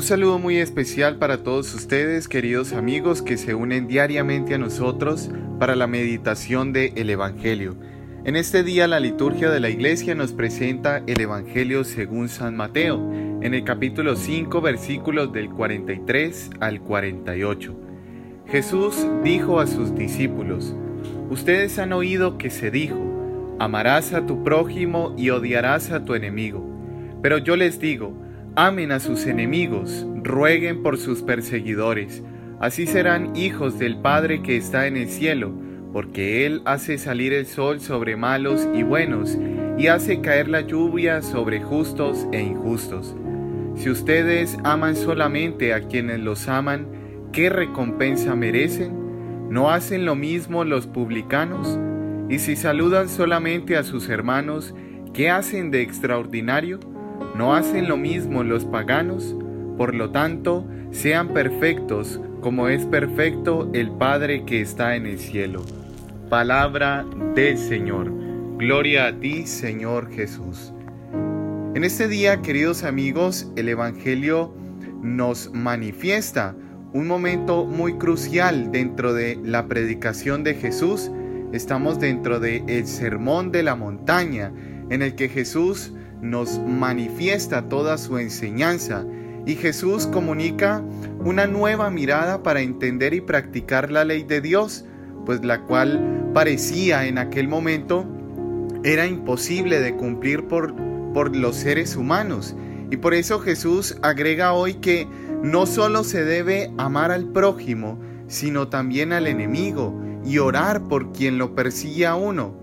Un saludo muy especial para todos ustedes, queridos amigos que se unen diariamente a nosotros para la meditación del el Evangelio. En este día la liturgia de la iglesia nos presenta el Evangelio según San Mateo, en el capítulo 5 versículos del 43 al 48. Jesús dijo a sus discípulos, Ustedes han oído que se dijo, amarás a tu prójimo y odiarás a tu enemigo. Pero yo les digo, Amen a sus enemigos, rueguen por sus perseguidores, así serán hijos del Padre que está en el cielo, porque Él hace salir el sol sobre malos y buenos, y hace caer la lluvia sobre justos e injustos. Si ustedes aman solamente a quienes los aman, ¿qué recompensa merecen? ¿No hacen lo mismo los publicanos? Y si saludan solamente a sus hermanos, ¿qué hacen de extraordinario? ¿No hacen lo mismo los paganos? Por lo tanto, sean perfectos como es perfecto el Padre que está en el cielo. Palabra del Señor. Gloria a ti, Señor Jesús. En este día, queridos amigos, el Evangelio nos manifiesta un momento muy crucial dentro de la predicación de Jesús. Estamos dentro del el sermón de la montaña, en el que Jesús nos manifiesta toda su enseñanza y Jesús comunica una nueva mirada para entender y practicar la ley de Dios, pues la cual parecía en aquel momento era imposible de cumplir por, por los seres humanos. Y por eso Jesús agrega hoy que no solo se debe amar al prójimo, sino también al enemigo y orar por quien lo persigue a uno.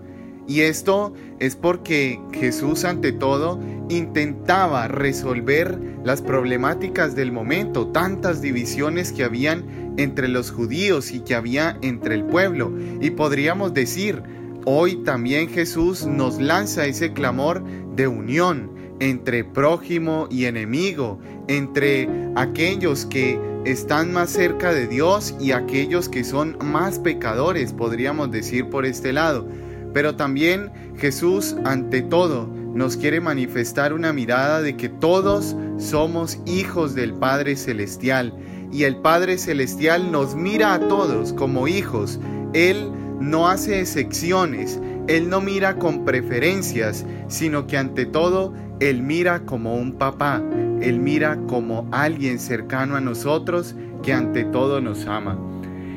Y esto es porque Jesús ante todo intentaba resolver las problemáticas del momento, tantas divisiones que habían entre los judíos y que había entre el pueblo. Y podríamos decir, hoy también Jesús nos lanza ese clamor de unión entre prójimo y enemigo, entre aquellos que están más cerca de Dios y aquellos que son más pecadores, podríamos decir por este lado. Pero también Jesús, ante todo, nos quiere manifestar una mirada de que todos somos hijos del Padre Celestial y el Padre Celestial nos mira a todos como hijos. Él no hace excepciones, Él no mira con preferencias, sino que ante todo Él mira como un papá, Él mira como alguien cercano a nosotros que ante todo nos ama.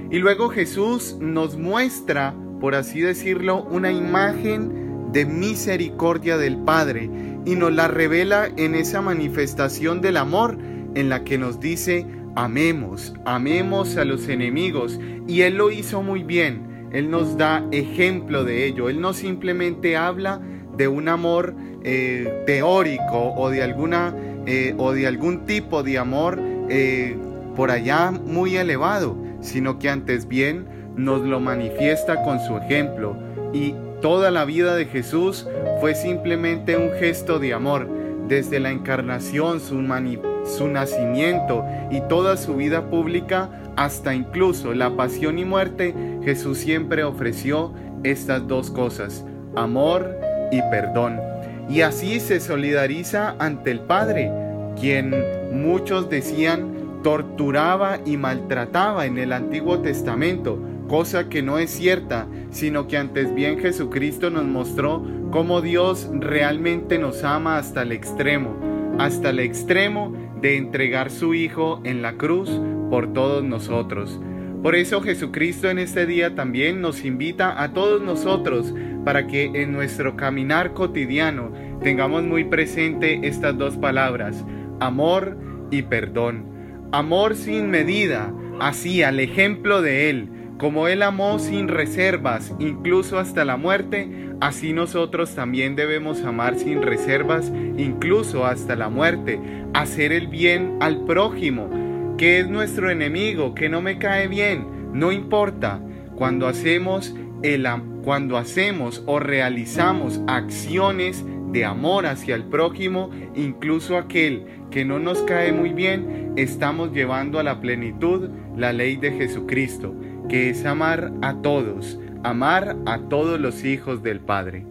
Y luego Jesús nos muestra por así decirlo, una imagen de misericordia del Padre y nos la revela en esa manifestación del amor en la que nos dice, amemos, amemos a los enemigos. Y Él lo hizo muy bien, Él nos da ejemplo de ello, Él no simplemente habla de un amor eh, teórico o de, alguna, eh, o de algún tipo de amor eh, por allá muy elevado, sino que antes bien nos lo manifiesta con su ejemplo y toda la vida de Jesús fue simplemente un gesto de amor, desde la encarnación, su, su nacimiento y toda su vida pública hasta incluso la pasión y muerte, Jesús siempre ofreció estas dos cosas, amor y perdón. Y así se solidariza ante el Padre, quien muchos decían torturaba y maltrataba en el Antiguo Testamento, cosa que no es cierta, sino que antes bien Jesucristo nos mostró cómo Dios realmente nos ama hasta el extremo, hasta el extremo de entregar su Hijo en la cruz por todos nosotros. Por eso Jesucristo en este día también nos invita a todos nosotros para que en nuestro caminar cotidiano tengamos muy presente estas dos palabras, amor y perdón. Amor sin medida, así al ejemplo de Él, como Él amó sin reservas, incluso hasta la muerte, así nosotros también debemos amar sin reservas, incluso hasta la muerte, hacer el bien al prójimo, que es nuestro enemigo, que no me cae bien, no importa. Cuando hacemos el cuando hacemos o realizamos acciones de amor hacia el prójimo, incluso aquel que no nos cae muy bien, estamos llevando a la plenitud la ley de Jesucristo que es amar a todos, amar a todos los hijos del Padre.